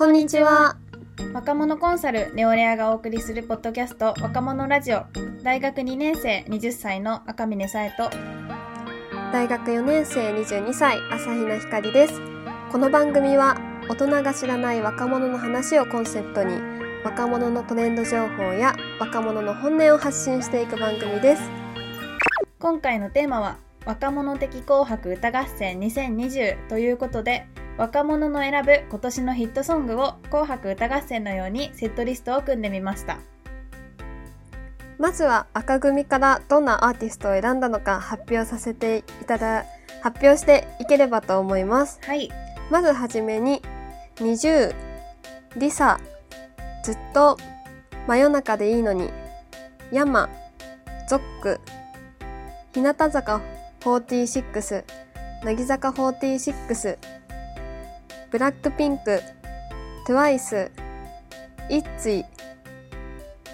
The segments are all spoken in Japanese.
こんにちは。若者コンサルネオレアがお送りするポッドキャスト若者ラジオ大学2年生20歳の赤嶺さえと大学4年生22歳、朝比奈ひかりです。この番組は、大人が知らない若者の話をコンセプトに、若者のトレンド情報や若者の本音を発信していく番組です。今回のテーマは若者的紅白歌合戦2020ということで若者の選ぶ今年のヒットソングを紅白歌合戦のようにセットリストを組んでみましたまずは赤組からどんなアーティストを選んだのか発表させていただ、発表していければと思います。はいまずはじめに、20、リサ、ずっと、真夜中でいいのに、ヤマ、ゾック、日向坂46、乃木坂46、ブラックピンク、トゥワイス、イッツイ、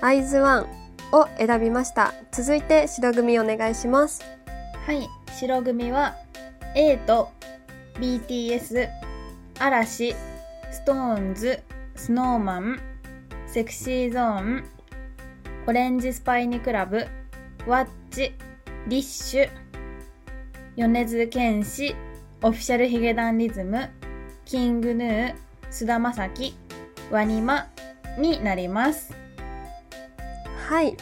アイズワンを選びました。続いて白組お願いします。はい白組は えーと BTS 嵐ストーンズ Snow Man Sexy Zoneオレンジスパイニクラブワッチリッシュ米津玄師オフィシャルヒゲダンリズムキングヌー菅田将暉ワニマになりますはい。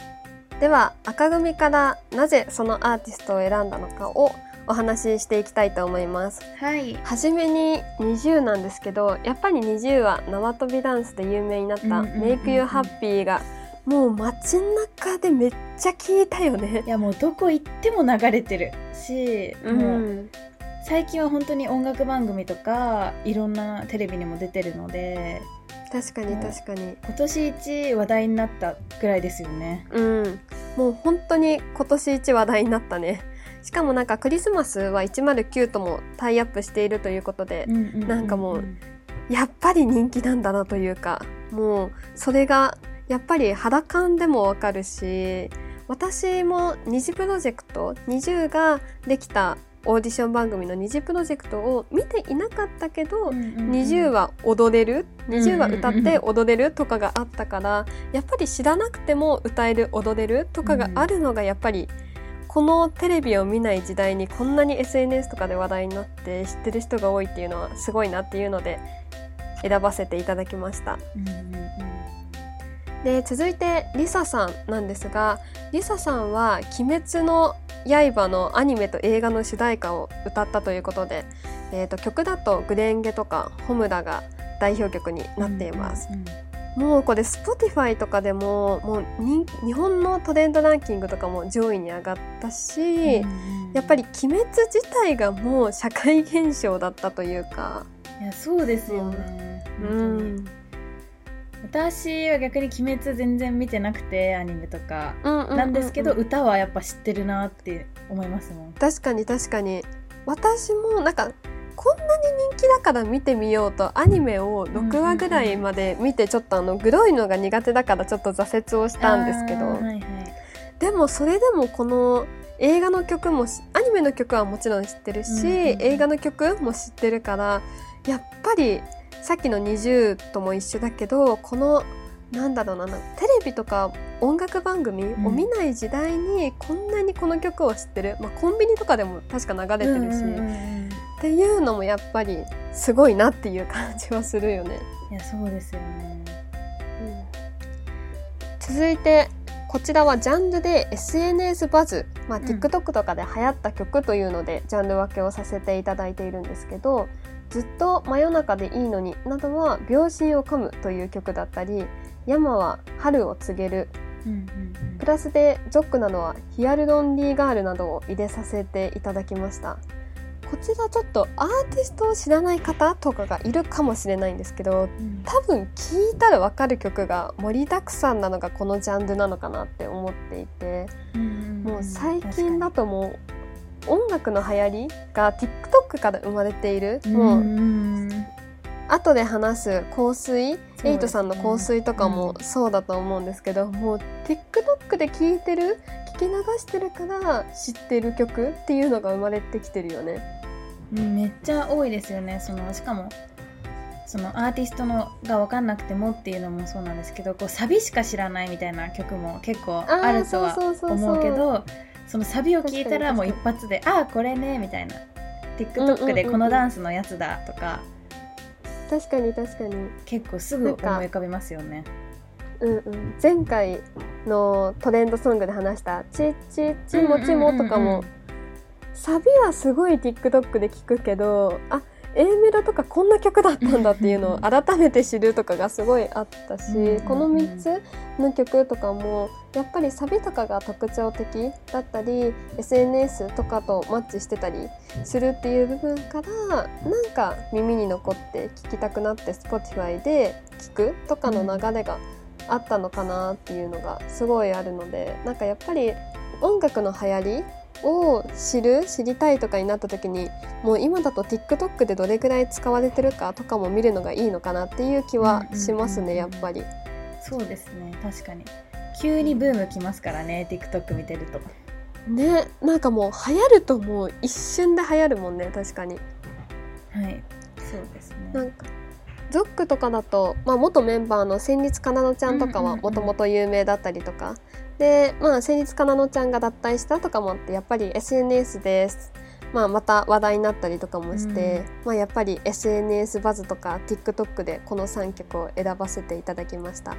では、赤組からなぜそのアーティストを選んだのかをお話ししていきたいと思います。はいはじめに NiziU なんですけど、やっぱり NiziU は縄跳びダンスで有名になった Make You Happy がもう街中でめっちゃ聞いたよねい。やもうどこ行っても流れてるし、う。もうん最近は本当に音楽番組とかいろんなテレビにも出てるので確かに確かに。今年一話題になったぐらいですよねうん。もう本当に今年一話題になったね。しかもなんかクリスマスは109ともタイアップしているということで、なんかもうやっぱり人気なんだなというか、もうそれがやっぱり肌感でもわかるし、私も二次プロジェクト、20ができたオーディション番組の二次プロジェクトを見ていなかったけど、20は踊れる？20は歌って踊れるとかがあったからやっぱり知らなくても歌える踊れるとかがあるのがやっぱりこのテレビを見ない時代にこんなに SNS とかで話題になって知ってる人が多いっていうのはすごいなっていうので選ばせていただきました。うんうんうんで続いてリサさんなんですがリサさんは「鬼滅の刃」のアニメと映画の主題歌を歌ったということで、えー、と曲だと「グレンゲ」とか「ホムラ」が代表曲になっています。うんうんもうこれ Spotify とかでももう人日本のトレンドランキングとかも上位に上がったし、うんやっぱり「鬼滅」自体がもう社会現象だったというか、いやそうですよね、う本当に。ん、私は逆に「鬼滅」全然見てなくてアニメとか。なんですけど、歌はやっぱ知ってるなって思いますもん。確かに確かに。私もなんかこんなに人気だから見てみようとアニメを6話ぐらいまで見てちょっとあのグロいのが苦手だからちょっと挫折をしたんですけど、はいはい。でもそれでもこの映画の曲もしアニメの曲はもちろん知ってるし、うんうんうん映画の曲も知ってるからやっぱりさっきの20とも一緒だけどこのなんだろうななテレビとか音楽番組を見ない時代にこんなにこの曲を知ってる、まあ、コンビニとかでも確か流れてるし、うんうんうんうん。っていうのもやっぱりすごいなっていう感じはするよね。いやそうですよね。続いてこちらはジャンルで SNS バズ、まあ、うん。TikTok とかで流行った曲というのでジャンル分けをさせていただいているんですけど「ずっと真夜中でいいのに」などは「秒針を噛む」という曲だったり「山は春を告げる」プラスでゾックなのは「ヒアルロンリーガール」などを入れさせていただきました。こちらちょっとアーティストを知らない方とかがいるかもしれないんですけどうん。多分聴いたら分かる曲が盛りだくさんなのがこのジャンルなのかなって思っていてもう最近だともう音楽の流行りが TikTok から生まれている。もううん後で話す香水、エイトさんの香水とかもそうだと思うんですけど、もう TikTok で聴いてる聞き流してるから知ってる曲っていうのが生まれてきてるよね。うんめっちゃ多いですよね。そのしかもそのアーティストのが分かんなくてもっていうのもそうなんですけどこうサビしか知らないみたいな曲も結構あるとは思うけどそのサビを聞いたらもう一発で「ああこれね」みたいな。TikTok でこのダンスのやつだとか、確かに確かに。結構すぐ思い浮かびますよね。うんうん、前回のトレンドソングで話した「チッチッチもちも」とかも、サビはすごい TikTok で聞くけどあ A メロとかこんな曲だったんだっていうのを改めて知るとかがすごいあったしこの3つの曲とかもやっぱりサビとかが特徴的だったり SNS とかとマッチしてたりするっていう部分からなんか耳に残って聴きたくなって Spotify で聴くとかの流れがあったのかなっていうのがすごいあるのでなんかやっぱり音楽の流行りを知る知りたいとかになった時にもう今だと TikTok でどれくらい使われてるかとかも見るのがいいのかなっていう気はしますね、やっぱり。そうですね。確かに。急にブームきますからね TikTok 見てると。ねなんかもう流行るともう一瞬で流行るもんね確かに。はい。そうですね。なんかゾックとかだと、まあ、元メンバーの戦慄かなのちゃんとかはもともと有名だったりとか、で、まあ、先日かなのちゃんが脱退したとかもあって、やっぱり SNS です。まあ、また話題になったりとかもして、うん、まあ、やっぱり SNS バズとか TikTok でこの3曲を選ばせていただきました。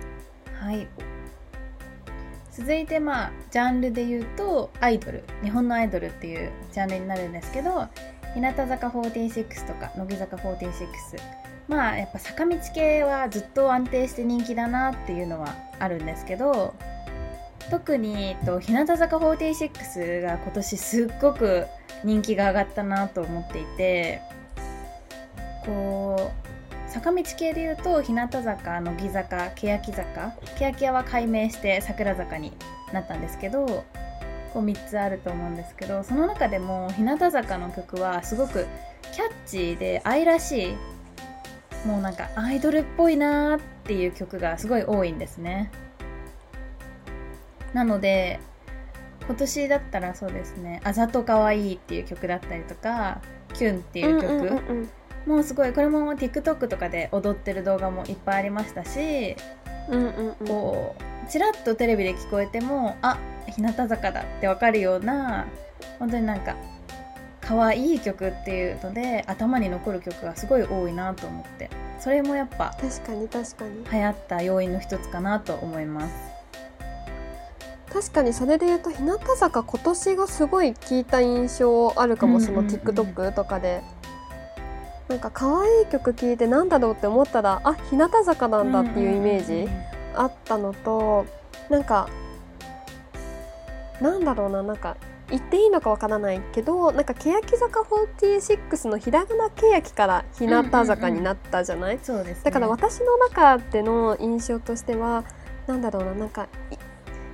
はい。続いてまあジャンルで言うとアイドル日本のアイドルっていうジャンルになるんですけど日向坂46とか乃木坂46まあやっぱ坂道系はずっと安定して人気だなっていうのはあるんですけど特にえっと日向坂46が今年すっごく人気が上がったなと思っていてこう坂道系でいうと日向坂乃木坂欅坂欅は改名して桜坂になったんですけどこう3つあると思うんですけどその中でも日向坂の曲はすごくキャッチーで愛らしいもうなんかアイドルっぽいなーっていう曲がすごい多いんですね。なので今年だったらそうですね「あざとかわいい」っていう曲だったりとか「キュン」っていう曲、うんうんうん、もうすごいこれも TikTok とかで踊ってる動画もいっぱいありましたし、うんうんうん、こうちらっとテレビで聞こえてもあ日向坂だってわかるような本当になんか可愛い曲っていうので頭に残る曲がすごい多いなと思ってそれもやっぱ確かに確かに。流行った要因の一つかなと思います確かにそれで言うと日向坂今年がすごい聞いた印象あるかも、その TikTok とかで。なんか可愛い曲聴いてなんだろうって思ったらあ日向坂なんだっていうイメージあったのとなんかなんだろうななんか言っていいのかわからないけどなんか欅坂46のひらがな欅から日向坂になったじゃない、だから私の中での印象としてはなんだろうななんか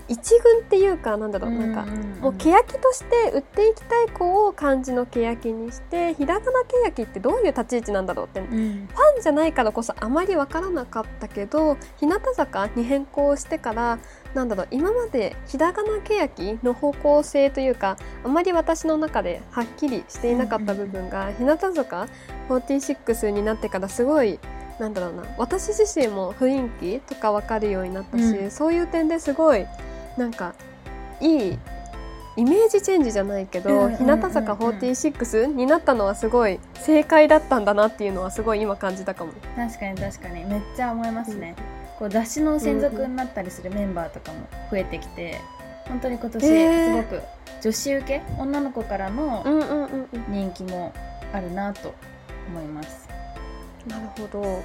一軍っていうかなんだろうなんかもう欅として売っていきたい子を漢字の欅にしてひらがな欅ってどういう立ち位置なんだろうって、うん、ファンじゃないからこそあまり分からなかったけど日向坂に変更してからなんだろう今までひらがな欅の方向性というかあまり私の中ではっきりしていなかった部分が、日向坂46になってからすごいなんだろうな私自身も雰囲気とか分かるようになったし、うん、そういう点ですごいなんかいいイメージチェンジじゃないけど、日向坂46になったのはすごい正解だったんだなっていうのはすごい今感じたかも。確かに確かに。めっちゃ思いますね、うん、こう雑誌の専属になったりするメンバーとかも増えてきて、本当に今年すごく女子受け女の子からの人気もあるなと思います、なるほど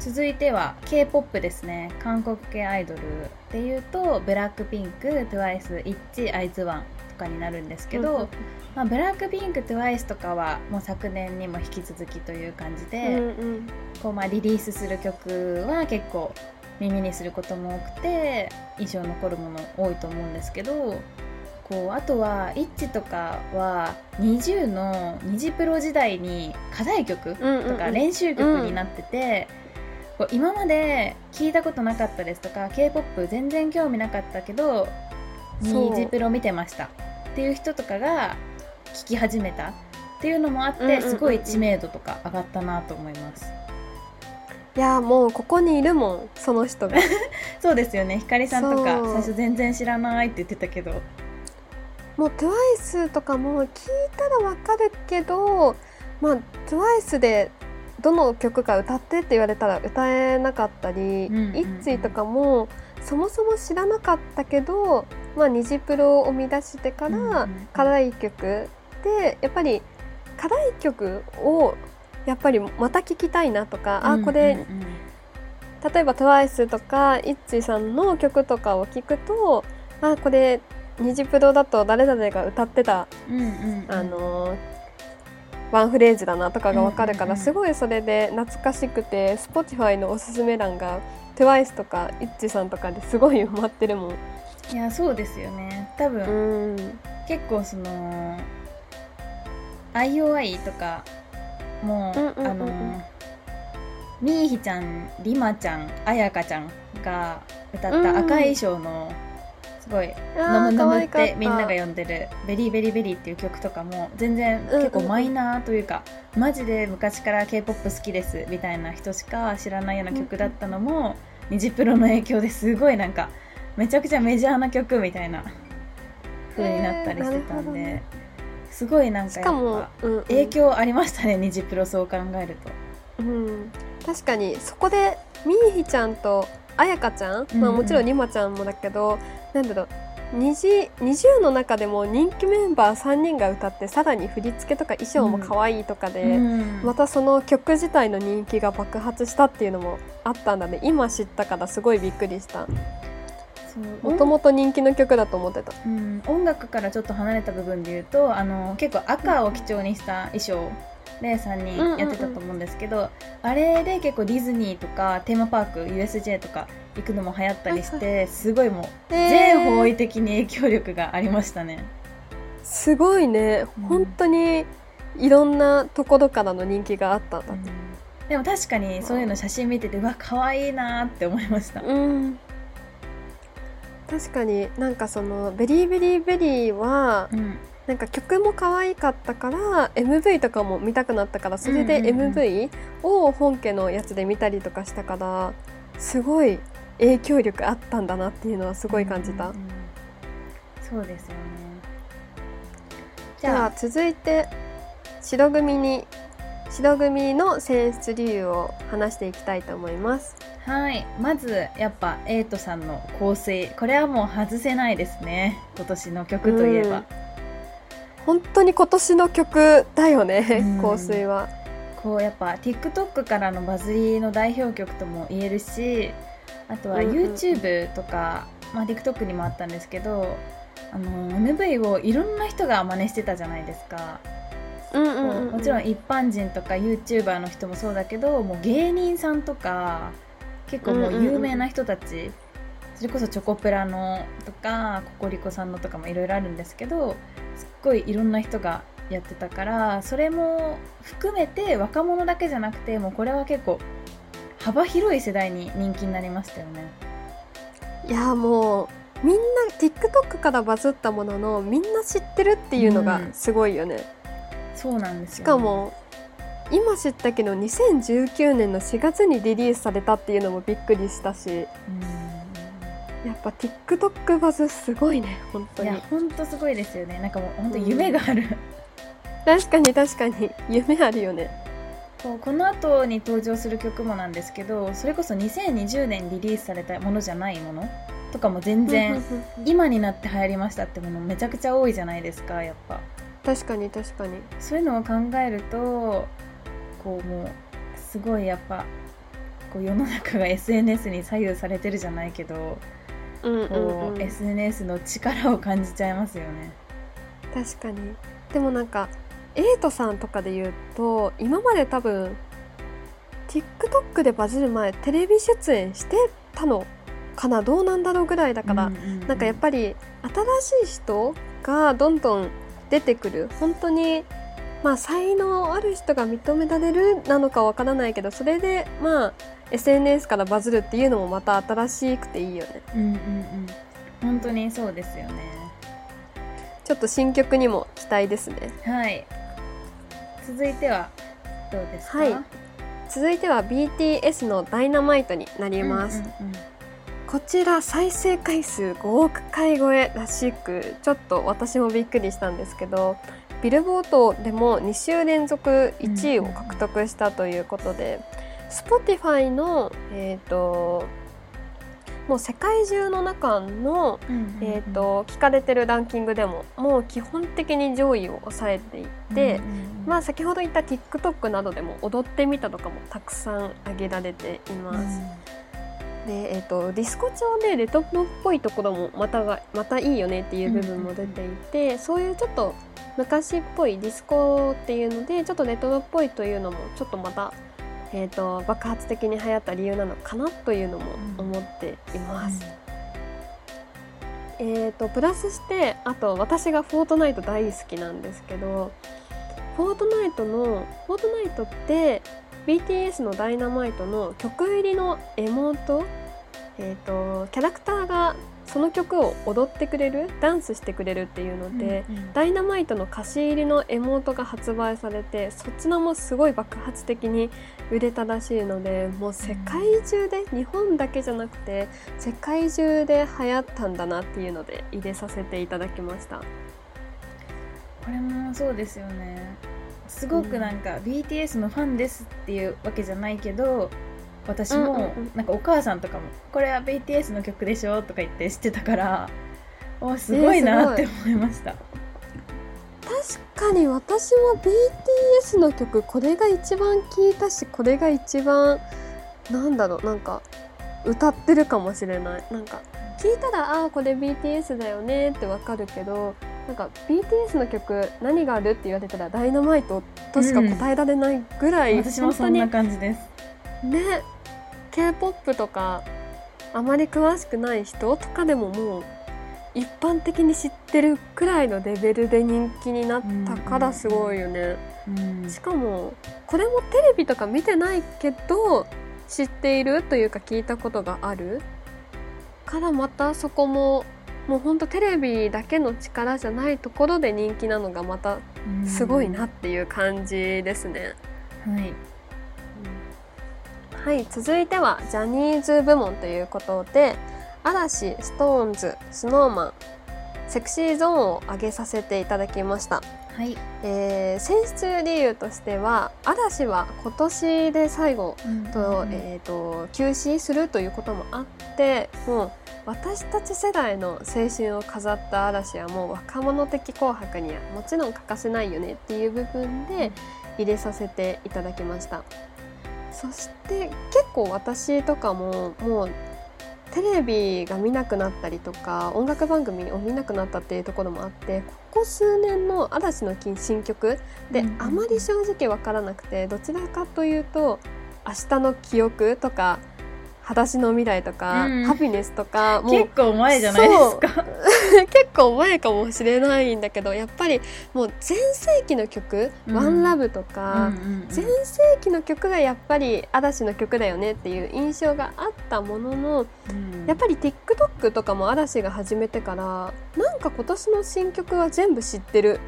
続いては K-POP ですね。韓国系アイドルでいうとブラックピンク TWICE イッチアイズワンとかになるんですけど、まあ、ブラックピンク TWICE とかはもう昨年にも引き続きという感じで、うんうん、こうまあリリースする曲は結構耳にすることも多くて印象残るもの多いと思うんですけどこうあとはイッチとかは NiziU のニジプロ時代に課題曲とか練習曲になってて、こう今まで聞いたことなかったですとか k p o p 全然興味なかったけどニージプロ見てました。っていう人とかが聞き始めた。っていうのもあってすごい知名度とか上がったなと思います。いやもうここにいるもんその人が。そうですよね。ひかりさんとか最初全然知らないって言ってたけど。もう TWICE とかも聞いたらわかるけどまあ TWICE でどの曲か歌ってって言われたら歌えなかったり、うんうんうん、イッツィとかもそもそも知らなかったけど、まあ、虹プロを生み出してから課題曲でやっぱり課題曲をやっぱりまた聴きたいなとか、あこれ、例えば TWICE とか ITZY さんの曲とかを聴くとあこれ虹プロだと誰々が歌ってた、あのワンフレーズだなとかが分かるから、すごいそれで懐かしくて Spotify のおすすめ欄が TWICE とか ITZY さんとかですごい埋まってるもん。いやそうですよね。多分、結構その IOI とかもう,、あのみーひちゃんりまちゃんあやかちゃんが歌った赤い衣装の、すごい「のむのむ」ってみんなが呼んでる「 Very Very Very」っていう曲とかも全然結構マイナーというか、マジで昔から k p o p 好きですみたいな人しか知らないような曲だったのも、虹プロの影響ですごいなんかめちゃくちゃメジャーな曲みたいな風になったりしてたんで。すごいなんかやっぱ、うんうん、影響ありましたね虹プロそう考えると。うん、確かにそこでみーひちゃんとあやかちゃん、まあ、もちろんりまちゃんもだけど、うんうん、なんだろう。虹 NiziU の中でも人気メンバー3人が歌ってさらに振り付けとか衣装も可愛いとかで、うん、またその曲自体の人気が爆発したっていうのもあったんだね。今知ったからすごいびっくりした。もともと人気の曲だと思ってた、うん、音楽からちょっと離れた部分で言うとあの結構赤を基調にした衣装で3人やってたと思うんですけど、うんうんうん、あれで結構ディズニーとかテーマパーク USJ とか行くのも流行ったりしてすごいもう全方位的に影響力がありましたね、すごいね、うん、本当にいろんなところからの人気があったんだうん、でも確かにそういうの写真見ててうわ可愛いなって思いました、うん。確かになんかその「ベリーベリーベリーは」うん。なんか曲も可愛かったから MV とかも見たくなったからそれで MV を本家のやつで見たりとかしたからすごい影響力あったんだなっていうのはすごい感じた、うんうん、そうですよね。じゃあ。続いて白組に白組の選出理由を話していきたいと思います。はい。まずやっぱエイトさんの香水これはもう外せないですね。今年の曲といえば、うん、本当に今年の曲だよね、香水は。こうやっぱ TikTok からのバズりの代表曲とも言えるしあとは YouTube とか、まあ、TikTok にもあったんですけどあの MV をいろんな人が真似してたじゃないですか。うんうんうんうん、もちろん一般人とか YouTuber の人もそうだけどもう芸人さんとか結構もう有名な人たち、うん。うんうん、それこそチョコプラのとかココリコさんのとかもいろいろあるんですけどすっごいいろんな人がやってたからそれも含めて若者だけじゃなくてもうこれは結構幅広い世代に人気になりましたよね。いやもうみんな TikTok からバズったもののみんな知ってるっていうのがすごいよね、うんそうなんです、ね、しかも今知ったけど2019年の4月にリリースされたっていうのもびっくりしたしやっぱ TikTok バズすごいね本当に。いや本当すごいですよね。なんかもう本当夢がある、うん、確かに確かに。夢あるよねこうこの後に登場する曲もなんですけどそれこそ2020年リリースされたものじゃないものとかも全然今になって流行りましたってものめちゃくちゃ多いじゃないですかやっぱ。確かに確かに。そういうのを考えるとこうもうすごいやっぱこう世の中が SNS に左右されてるじゃないけど、うんうんうん、こう SNS の力を感じちゃいますよね。確かに。でもなんかエイトさんとかで言うと今まで多分 TikTok でバズる前テレビ出演してたのかな？どうなんだろうぐらいだから、うんうんうん、なんかやっぱり新しい人がどんどん出てくる。本当にまあ才能ある人が認められるなのかわからないけどそれでまあ SNS からバズるっていうのもまた新しくていいよね。うんうんうん。本当にそうですよね。ちょっと新曲にも期待ですね。はい続いてはどうですか、はい。続いては BTS の「ダイナマイトになります、うんうんうん。こちら再生回数5億回超えらしくちょっと私もびっくりしたんですけどビルボードでも2週連続1位を獲得したということで、Spotify のえっ、ともう世界中の中の、うんうんうん。えー、と聞かれてるランキングでももう基本的に上位を抑えていて、うんうんうん。まあ先ほど言った TikTok などでも踊ってみたとかもたくさん挙げられています。で、えー、とディスコ調でレトロっぽいところもまたがまたいいよねっていう部分も出ていて、そういうちょっと昔っぽいディスコっていうのでちょっとレトロっぽいというのもちょっとまた、えー、と爆発的に流行った理由なのかなというのも思っています。えー、とプラスしてあと私が「フォートナイト」大好きなんですけどフォートナイトのフォートナイトって BTS の「ダイナマイト」の曲入りのエモート、えー、とキャラクターがその曲を踊ってくれるダンスしてくれるっていうので、うんうん。ダイナマイトの歌詞入りのエモートが発売されてそちらもすごい爆発的に売れたらしいのでもう世界中で日本だけじゃなくて世界中で流行ったんだなっていうので入れさせていただきました。これもそうですよね。すごくなんか BTS のファンですっていうわけじゃないけど私うんうんもうん。なんかお母さんとかも「これは BTS の曲でしょ?」とか言って知ってたからおすごいなって思いました、確かに私も BTS の曲これが一番聴いたしこれが一番なんだろうなんか歌ってるかもしれない。なんか聞いたらああーこれ BTS だよねってわかるけどなんか BTS の曲何があるって言われたら「ダイナマイト」としか答えられないぐらい、私もそんな本感じです当にね K-POP とかあまり詳しくない人とかでももう一般的に知ってるくらいのレベルで人気になったからすごいよね。うん。しかもこれもテレビとか見てないけど知っているというか聞いたことがある。からまたそこももうほんとテレビだけの力じゃないところで人気なのがまたすごいなっていう感じですね。はいはい続いてはジャニーズ部門ということで嵐、 SixTONES、Snow Man Sexy Zone を上げさせていただきました。はい。えー選出理由としては嵐は今年で最後と,、うんえー、と休止するということもあってもう私たち世代の青春を飾った嵐はもう若者的紅白にはもちろん欠かせないよねっていう部分で入れさせていただきましたそして結構私とかももうテレビが見なくなったりとか音楽番組を見なくなったっていうところもあってここ数年の嵐の新曲でうんあまり正直わからなくてどちらかというと「明日の記憶」とか「裸足の未来」とか「うんハピネス」とかもう結構前じゃないですか 結構前かもしれないんだけどやっぱりもう全盛期の曲「うん。ワンラブとか、うんうんうん全盛期の曲がやっぱり嵐の曲だよねっていう印象があったもののうん。やっぱり TikTok とかも嵐が始めてからなんか今年の新曲は全部知ってる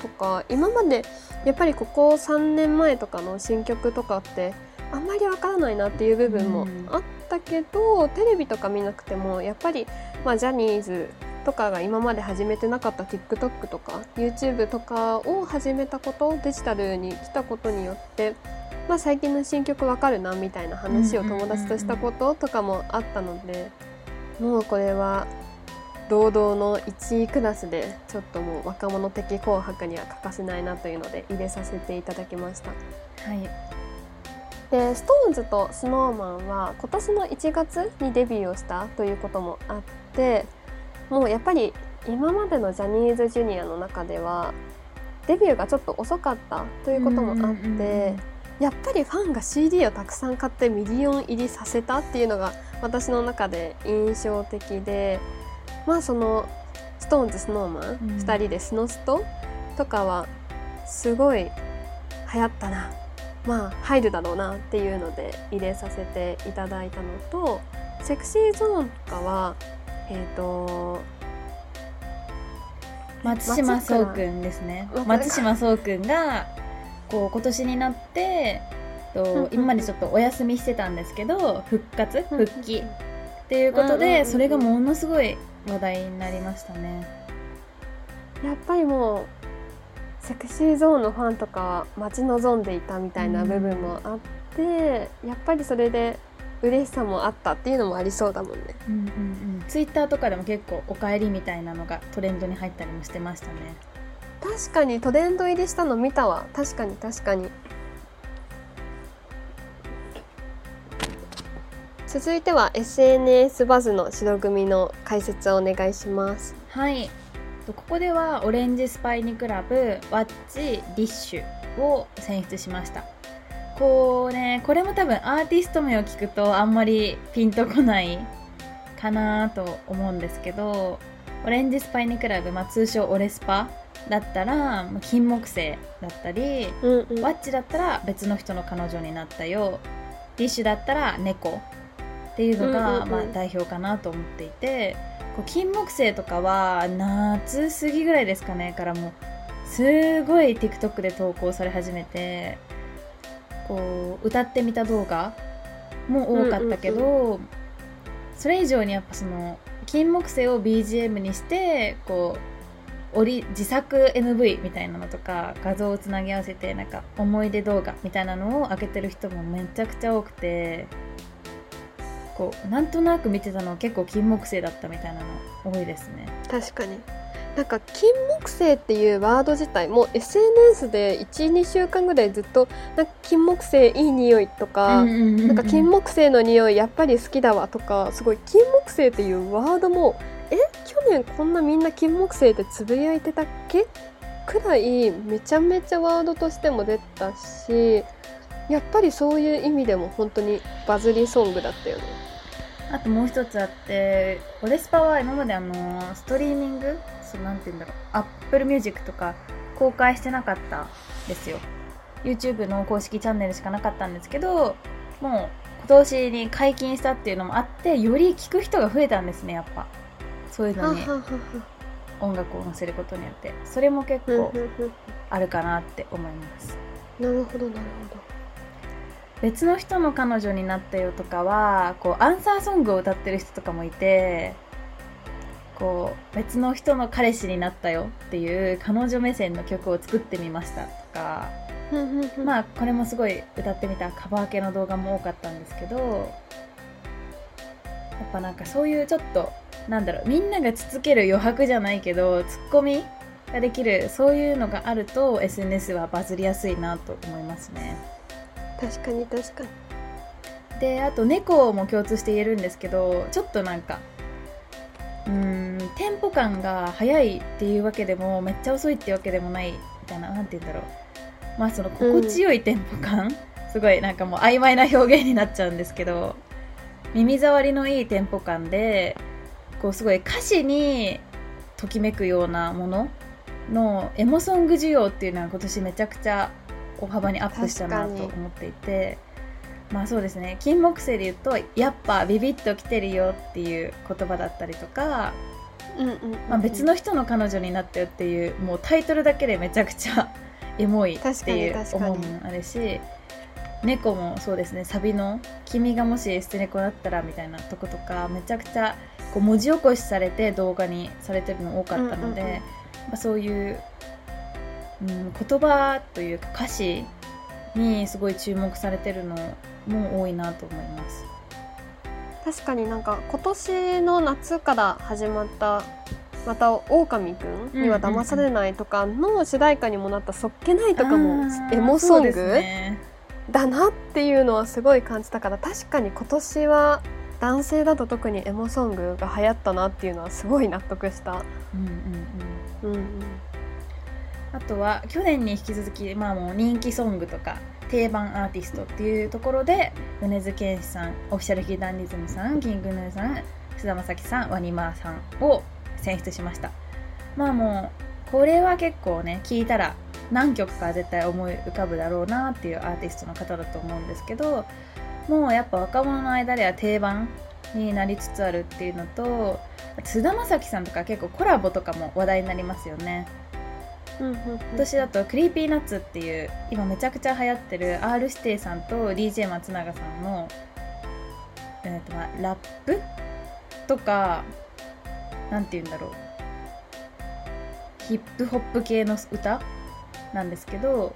とか今までやっぱりここ3年前とかの新曲とかってあんまりわからないなっていう部分もあったけど、テレビとか見なくてもやっぱり、まあ、ジャニーズとかが今まで始めてなかった TikTok とか YouTube とかを始めたことデジタルに来たことによって、まあ、最近の新曲わかるなみたいな話を友達としたこととかもあったので、もうこれは堂々の1位クラスでちょっともう若者的紅白には欠かせないなというので入れさせていただきました。はいで SixTONES と SnowMan は今年の1月にデビューをしたということもあってもうやっぱり今までのジャニーズ Jr. の中ではデビューがちょっと遅かったということもあって、やっぱりファンが CD をたくさん買ってミリオン入りさせたっていうのが私の中で印象的でまあその SixTONES、 Snow Man、うん2人でスノストとかはすごい流行ったなまあ入るだろうなっていうので入れさせていただいたのとセクシーゾーンとかはえっ、と松島聡くんですね。松松島聡くんがこう今年になってと今までちょっとお休みしてたんですけど復活？復帰？っていうことでそれがものすごい話題になりましたね。やっぱりもうセクシーゾーンのファンとか待ち望んでいたみたいな部分もあって、やっぱりそれで嬉しさもあったっていうのもありそうだもんね。うんうんうん。ツイッターとかでも結構お帰りみたいなのがトレンドに入ったりもしてましたね。確かにトレンド入りしたの見たわ。確かに確かに。続いては SNS バズの白組の解説をお願いします。はい。ここではオレンジスパイニクラブ、ワッチ、ディッシュを選出しました。こうね、これも多分アーティスト名を聞くとあんまりピンとこないかなと思うんですけど、オレンジスパイニクラブ、まあ、通称オレスパだったら金木犀だったり、うんうん、ワッチだったら別の人の彼女になったよディッシュだったら猫っていうのが、まあ、代表かなと思っていてこう金木犀とかは夏過ぎぐらいですかねからもうすごい TikTok で投稿され始めてこう歌ってみた動画も多かったけど、うんうんうん、それ以上にやっぱその金木犀を BGM にしてこう自作 MV みたいなのとか画像をつなぎ合わせてなんか思い出動画みたいなのを開けてる人もめちゃくちゃ多くてこうなんとなく見てたのは結構金木犀だったみたいなの多いですね。確かになんか金木犀っていうワード自体も SNS で12週間ぐらいずっとなんか金木犀いい匂いとか、なんか金木犀の匂いやっぱり好きだわとかすごい金木犀っていうワードもえ去年こんなみんな金木犀ってつぶやいてたっけ？くらいめちゃめちゃワードとしても出たしやっぱりそういう意味でも本当にバズりソングだったよね。あともう一つあってオレスパは今まであのストリーミングそうなんて言うんだろう。 Apple Music とか公開してなかったですよ。YouTube の公式チャンネルしかなかったんですけどもう今年に解禁したっていうのもあってより聴く人が増えたんですねやっぱ。そういうのに。音楽を載せることによって。それも結構あるかなって思います。なるほどなるほど。別の人の彼女になったよとかはこうアンサーソングを歌ってる人とかもいてこう別の人の彼氏になったよっていう彼女目線の曲を作ってみましたとかまあこれもすごい歌ってみたカバー系の動画も多かったんですけどやっぱなんかそういうちょっとなんだろうみんながつつける余白じゃないけどツッコミができるそういうのがあると SNS はバズりやすいなと思いますね。確かに確かにであと猫も共通して言えるんですけどちょっとなんかうんテンポ感が速いっていうわけでもめっちゃ遅いっていうわけでもないみたいな何て言うんだろう。まあその心地よいテンポ感、うん、すごいなんかもう曖昧な表現になっちゃうんですけど耳障りのいいテンポ感でこうすごい歌詞にときめくようなもののエモソング需要っていうのは今年めちゃくちゃ大幅にアップしたなと思っていてまあそうですね。金木犀で言うとやっぱビビッときてるよっていう言葉だったりとか、まあ、別の人の彼女になったよっていうもうタイトルだけでめちゃくちゃ エモいっていう思うもあるし猫もそうですね。サビの「君がもし捨て猫だったら」みたいなとことかめちゃくちゃこう文字起こしされて動画にされてるの多かったので、まあ、そういううん、言葉というか歌詞にすごい注目されてるのも多いなと思います。確かになんか今年の夏から始まったまた「狼くんには騙されない」とかの主題歌にもなった「そっけない」とかもエモソング、ね、だなっていうのはすごい感じたから確かに今年は男性だと特にエモソングが流行ったなっていうのはすごい納得した。うんうんうん、うんうん。あとは去年に引き続き、まあ、もう人気ソングとか定番アーティストっていうところで米津玄師さんオフィシャルヒーダンディズムさんキングヌーさん菅田将暉さんワニマーさんを選出しました。まあもうこれは結構ね聞いたら何曲か絶対思い浮かぶだろうなっていうアーティストの方だと思うんですけどもうやっぱ若者の間では定番になりつつあるっていうのと菅田将暉さんとか結構コラボとかも話題になりますよね。今年だと Creepy Nuts っていう今めちゃくちゃ流行ってる R 指定さんと DJ 松永さんの、えーとまあ、ラップとかなんて言うんだろう。ヒップホップ系の歌なんですけど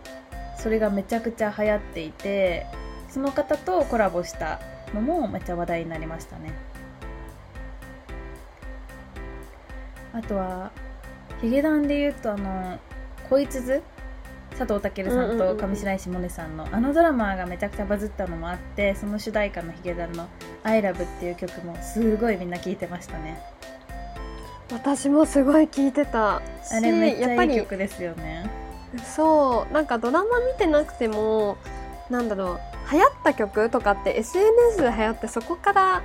それがめちゃくちゃ流行っていてその方とコラボしたのもめっちゃ話題になりましたね。あとはヒゲダンで言うとあの恋鈴佐藤健さんと上白石萌音さんのあのドラマがめちゃくちゃバズったのもあってその主題歌のヒゲダンの「ILOVE」っていう曲もすごいみんな聴いてましたね。私もすごい聞いてた。あれめっちやっぱりゃいい曲ですよね。そうなんかドラマ見てなくてもなんだろう流行った曲とかって SNS で流行ってそこから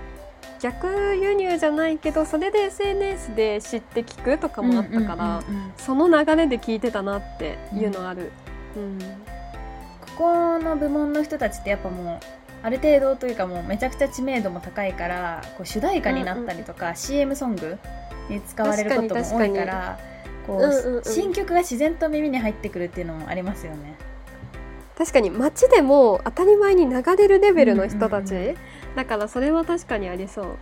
逆輸入じゃないけどそれで SNS で知って聞くとかもあったから、うんうんうんうんその流れで聞いてたなっていうのある、うん。ここの部門の人たちってやっぱもうある程度というかもうめちゃくちゃ知名度も高いからこう主題歌になったりとか、CM ソングに使われることも多いからこう、うんうんうん。新曲が自然と耳に入ってくるっていうのもありますよね。確かに街でも当たり前に流れるレベルの人たち、うんうんうんだからそれは確かにありそう。うん。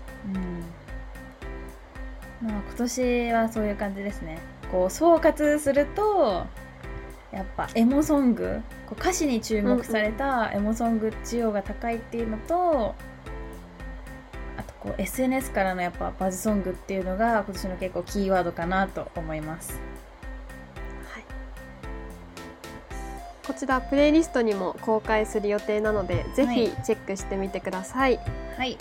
まあ、今年はそういう感じですね。こう総括するとやっぱエモソング。こう歌詞に注目されたエモソング需要が高いっていうのと、あとこう SNS からのやっぱバズソングっていうのが今年の結構キーワードかなと思いますちらプレイリストにも公開する予定なのでぜはい。ひチェックしてみてください、はい。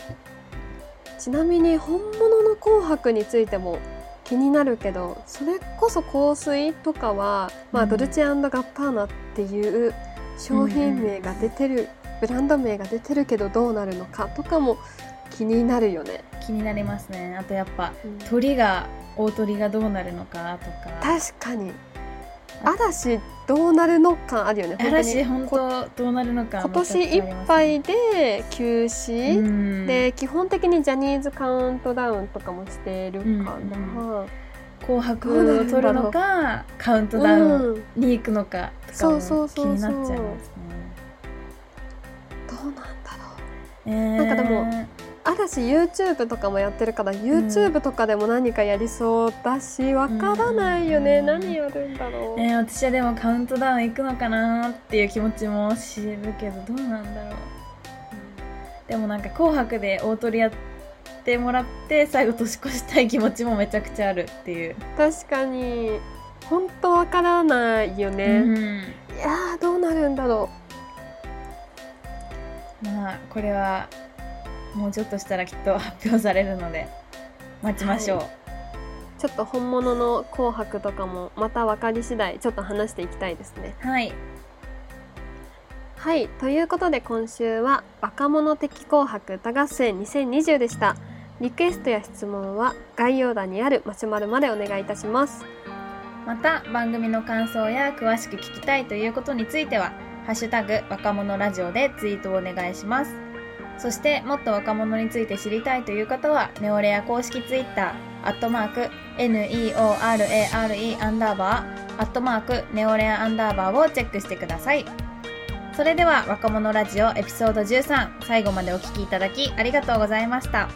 ちなみに本物の紅白についても気になるけどそれこそ香水とかは、まあうん。ドルチェガッパーナっていう商品名が出てる、ブランド名が出てるけどどうなるのかとかも気になるよね、気になりますね。あとやっぱ鳥が大鳥がどうなるのかとか。確かに嵐どうなるのかあるよね。嵐本こ当どうなるのか今年いっぱいで休止、うん。で基本的にジャニーズカウントダウンとかもしてるかな、うん。紅白を取るのかカウントダウンうん。に行くのかとかそうそうも気そうそう。になっちゃいますね。どうなんだろう。えー。なんかでも嵐 YouTube とかもやってるから YouTube とかでも何かやりそうだしわからないよね、うん。何やるんだろう、えー私はでもカウントダウン行くのかなっていう気持ちも知るけどどうなんだろう。でもなんか「紅白」で大トリやってもらって最後年越したい気持ちもめちゃくちゃあるっていう、確かに。本当わからないよね、うん。いやーどうなるんだろまあこれはもうちょっとしたらきっと発表されるので待ちましょう、うちょっと本物の紅白とかもまた分かり次第ちょっと話していきたいですね。はい。はい。ということで今週は若者的紅白歌合戦2020でした。リクエストや質問は概要欄にあるマシュマロまでお願いいたします。また番組の感想や詳しく聞きたいということについては「ハッシュタグ若者ラジオ」でツイートをお願いしますそしてもっと若者について知りたいという方はネオレア公式ツイッターアットマーク NEORARE アンダーバーアットマークネオレアアンダーバーをチェックしてください。それでは若者ラジオエピソード13最後までお聞きいただきありがとうございました。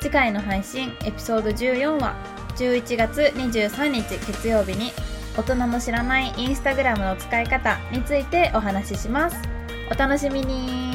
次回の配信エピソード14は11月23日月曜日に大人の知らないインスタグラムの使い方についてお話しします。お楽しみに。